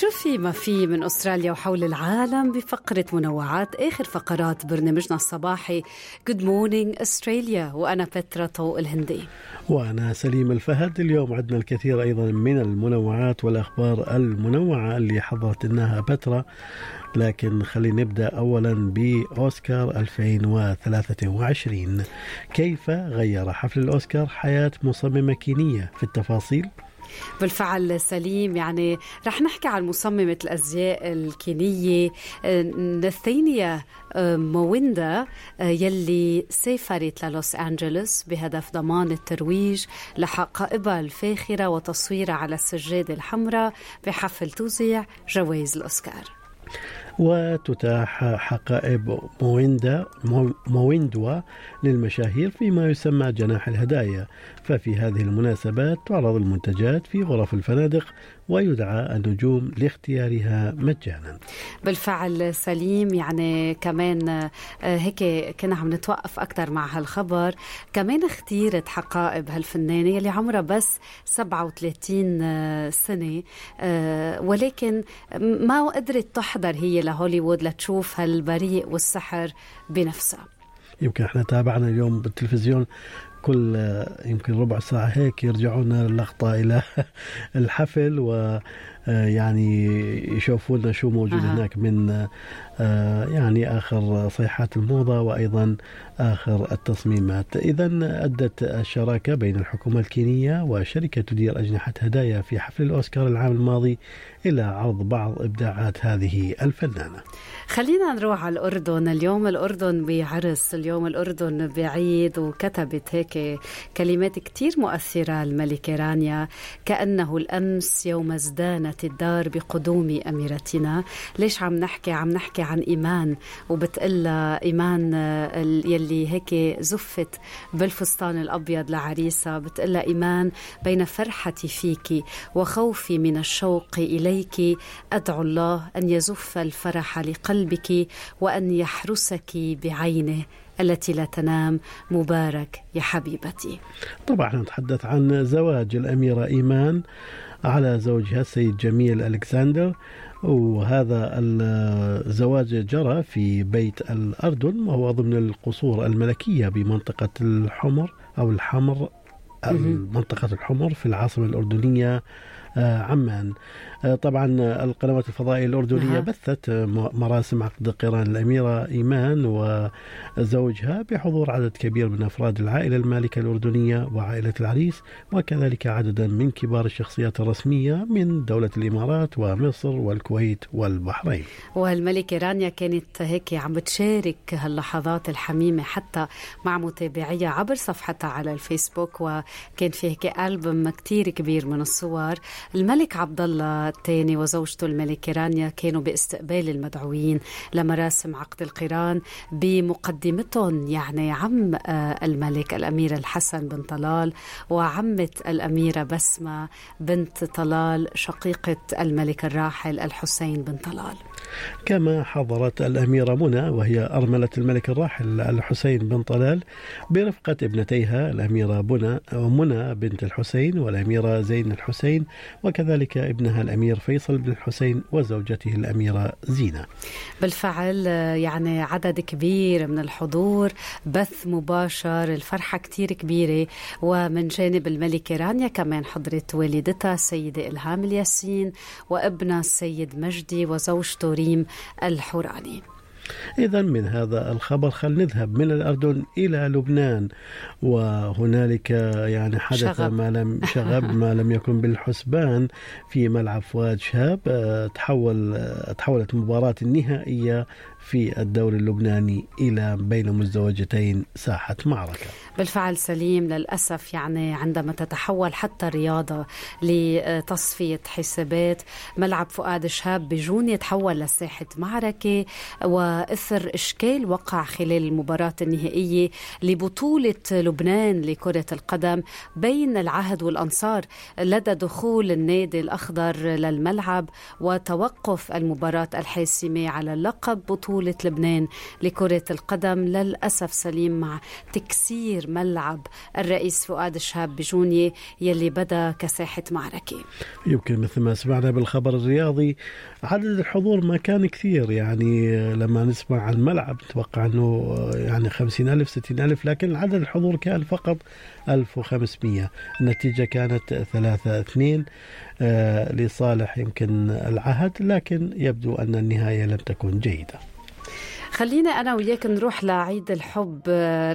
شو في وما في من أستراليا وحول العالم بفقرة منوعات آخر فقرات برنامجنا الصباحي جود مورنينج استراليا وأنا بترا طوق الهندي. وأنا سليم الفهد اليوم عندنا الكثير أيضا من المنوعات والأخبار المنوعة اللي حضرت لنا بترا لكن خلينا نبدأ اولا بأوسكار 2023 كيف غير حفل الأوسكار حياة مصممة كينية؟ في التفاصيل بالفعل سليم. يعني رح نحكي عن مصممة الأزياء الكينية. نثينيا مويندا يلي سافرت للوس أنجلوس بهدف ضمان الترويج لحقائبها الفاخرة وتصويرها على السجادة الحمراء بحفل توزيع جوائز الأوسكار. وتتاح حقائب مويندا مويندوا للمشاهير فيما يسمى جناح الهدايا. ففي هذه المناسبات تعرض المنتجات في غرف الفنادق ويدعى النجوم لاختيارها مجانا. بالفعل سليم يعني كمان آه، هيك كنا عم نتوقف أكثر مع هالخبر. كمان اختيرت حقائب هالفنانة يلي عمرها بس 37 آه، سنة آه، ولكن ما قدرت تحضر هي لهوليوود لتشوف هالبريء والسحر بنفسها يمكن إحنا تابعنا اليوم بالتلفزيون كل يمكن ربع ساعة هيك يرجعون اللقطة إلى الحفل و يعني يشوفوا لنا شو موجود أه. هناك من آه، يعني آخر صيحات الموضة وأيضا آخر التصميمات. إذا أدت الشراكة بين الحكومة الكينية وشركة تدير أجنحة هدايا في حفل الأوسكار العام الماضي إلى عرض بعض إبداعات هذه الفنانة. خلينا نروح على الأردن. اليوم الأردن بعرس. اليوم الأردن بعيد وكتبت هيك كلمات كتير مؤثرة. الملكة رانيا كأنه الأمس يوم ازدانت الدار بقدوم أميرتنا. ليش عم نحكي؟ عم نحكي عن إيمان وبتقول إيمان يلي هيك زفت بالفستان الأبيض لعريسة. بتقول إيمان بين فرحتي فيك وخوفي من الشوق إليك. أدعو الله أن يزف الفرح لقلبك وأن يحرسك بعينه. التي لا تنام. مبارك يا حبيبتي. طبعا نتحدث عن زواج الأميرة إيمان على زوجها السيد جميل ألكسندر وهذا الزواج جرى في بيت الأردن وهو ضمن القصور الملكية بمنطقة الحمر أو الحمر منطقة الحمر في العاصمة الأردنية آه، عمان. طبعا القنوات الفضائية الأردنية بثت مراسم عقد قران الأميرة إيمان وزوجها بحضور عدد كبير من أفراد العائلة المالكة الأردنية وعائلة العريس وكذلك عددا من كبار الشخصيات الرسمية من دولة الإمارات ومصر والكويت والبحرين. والملكة رانيا كانت هيك عم بتشارك هاللحظات الحميمة حتى مع متابعيها عبر صفحتها على الفيسبوك وكان في هيك ألبوم كتير كبير من الصور. الملك عبد الله الثاني وزوجته الملكة رانيا كانوا باستقبال المدعوين لمراسم عقد القران بمقدمتهم يعني عم آه، الملك الأمير الحسن بن طلال وعمة الأميرة بسمة بنت طلال شقيقة الملك الراحل الحسين بن طلال. كما حضرت الأميرة منى وهي أرملة الملك الراحل الحسين بن طلال برفقة ابنتيها الأميرة بنى منى بنت الحسين والأميرة زين الحسين وكذلك ابنها الأمير فيصل بن الحسين وزوجته الأميرة زينة. بالفعل يعني عدد كبير من الحضور بث مباشر الفرحة كتير كبيرة. ومن جانب الملكة رانيا كمان حضرت والدتها السيدة إلهام الياسين وابنها السيد مجدي وزوجته ريم الحوراني إذا من هذا الخبر خل نذهب من الأردن إلى لبنان وهنالك يعني حدث شغب. ما لم شغب ما لم يكن بالحسبان في ملعب فؤاد شهاب آه، تحول آه، تحولت المباراة النهائية في الدوري اللبناني إلى بين مزدوجتين ساحة معركة. بالفعل سليم للأسف يعني عندما تتحول حتى الرياضة لتصفية حسابات ملعب فؤاد شهاب بجون يتحول لساحة معركة وإثر إشكال وقع خلال المباراة النهائية لبطولة لبنان لكرة القدم بين العهد والأنصار لدى دخول النادي الأخضر للملعب وتوقف المباراة الحاسمة على لقب بطولة لبنان لكرة القدم للأسف سليم مع تكسير ملعب الرئيس فؤاد الشهاب بجونية يلي بدا كساحة معركة. يمكن مثل ما سمعنا بالخبر الرياضي عدد الحضور ما كان كثير يعني لما نسمع عن الملعب نتوقع أنه يعني خمسين ألف ستين ألف لكن عدد الحضور كان فقط 1500 النتيجة كانت ثلاثة اثنين آه، لصالح يمكن العهد لكن يبدو أن النهاية لم تكن جيدة. خلينا أنا وياك نروح لعيد الحب.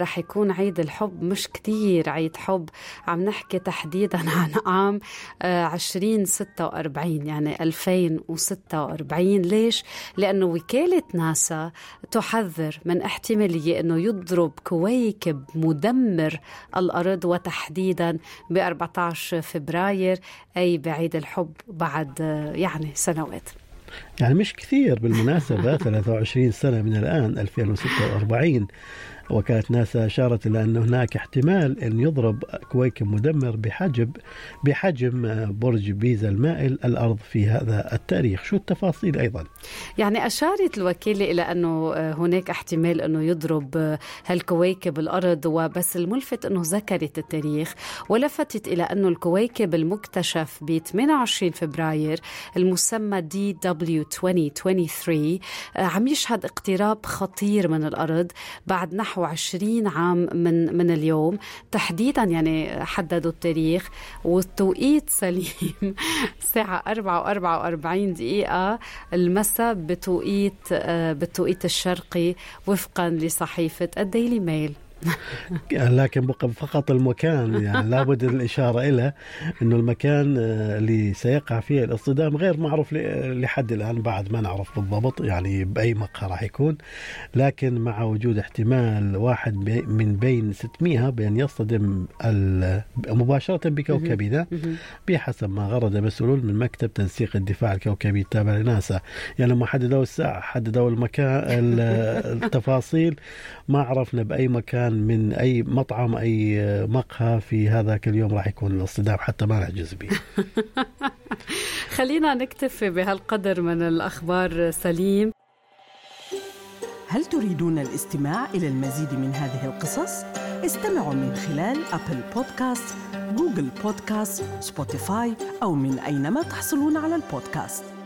رح يكون عيد الحب مش كتير عيد حب. عم نحكي تحديدا عن عام 2046 يعني 2046 ليش؟ لأنه وكالة ناسا تحذر من احتمالية أنه يضرب كويكب مدمر الأرض وتحديدا ب 14 فبراير أي بعيد الحب بعد يعني سنوات. يعني مش كثير بالمناسبة 23 سنة من الآن 2046 وكالة ناسا أشارت إلى أن هناك احتمال أن يضرب كويكب مدمر بحجم بحجم برج بيزا المائل الأرض في هذا التاريخ. شو التفاصيل أيضا؟ يعني أشارت الوكالة إلى أنه هناك احتمال أنه يضرب هالكويكب الأرض وبس الملفت أنه ذكرت التاريخ ولفتت إلى أنه الكويكب المكتشف ب 28 فبراير المسمى DW 2023 عم يشهد اقتراب خطير من الأرض بعد نحو نحو 20 عام من من اليوم. تحديدا يعني حددوا التاريخ والتوقيت سليم. الساعة 4 و44 دقيقة. المساء بتوقيت آه، بالتوقيت الشرقي وفقا لصحيفة الديلي ميل. لكن بقى فقط المكان يعني لابد الإشارة إلى أنه المكان آه، اللي سيقع فيه الاصطدام غير معروف لحد الآن بعد ما نعرف بالضبط يعني بأي مقهى راح يكون. لكن مع وجود احتمال واحد من بين 600 بأن يصطدم مباشرة بكوكبنا بحسب ما غرد مسؤول من مكتب تنسيق الدفاع الكوكبي التابع لناسا. يعني لما حددوا الساعة حددوا المكان التفاصيل ما عرفنا بأي مكان كان من أي مطعم أي مقهى في هذاك اليوم راح يكون الاصطدام حتى ما نعجز به خلينا نكتفي بهالقدر من الأخبار سليم. هل تريدون الاستماع إلى المزيد من هذه القصص؟ استمعوا من خلال Apple Podcasts Google Podcasts Spotify أو من أينما تحصلون على البودكاست.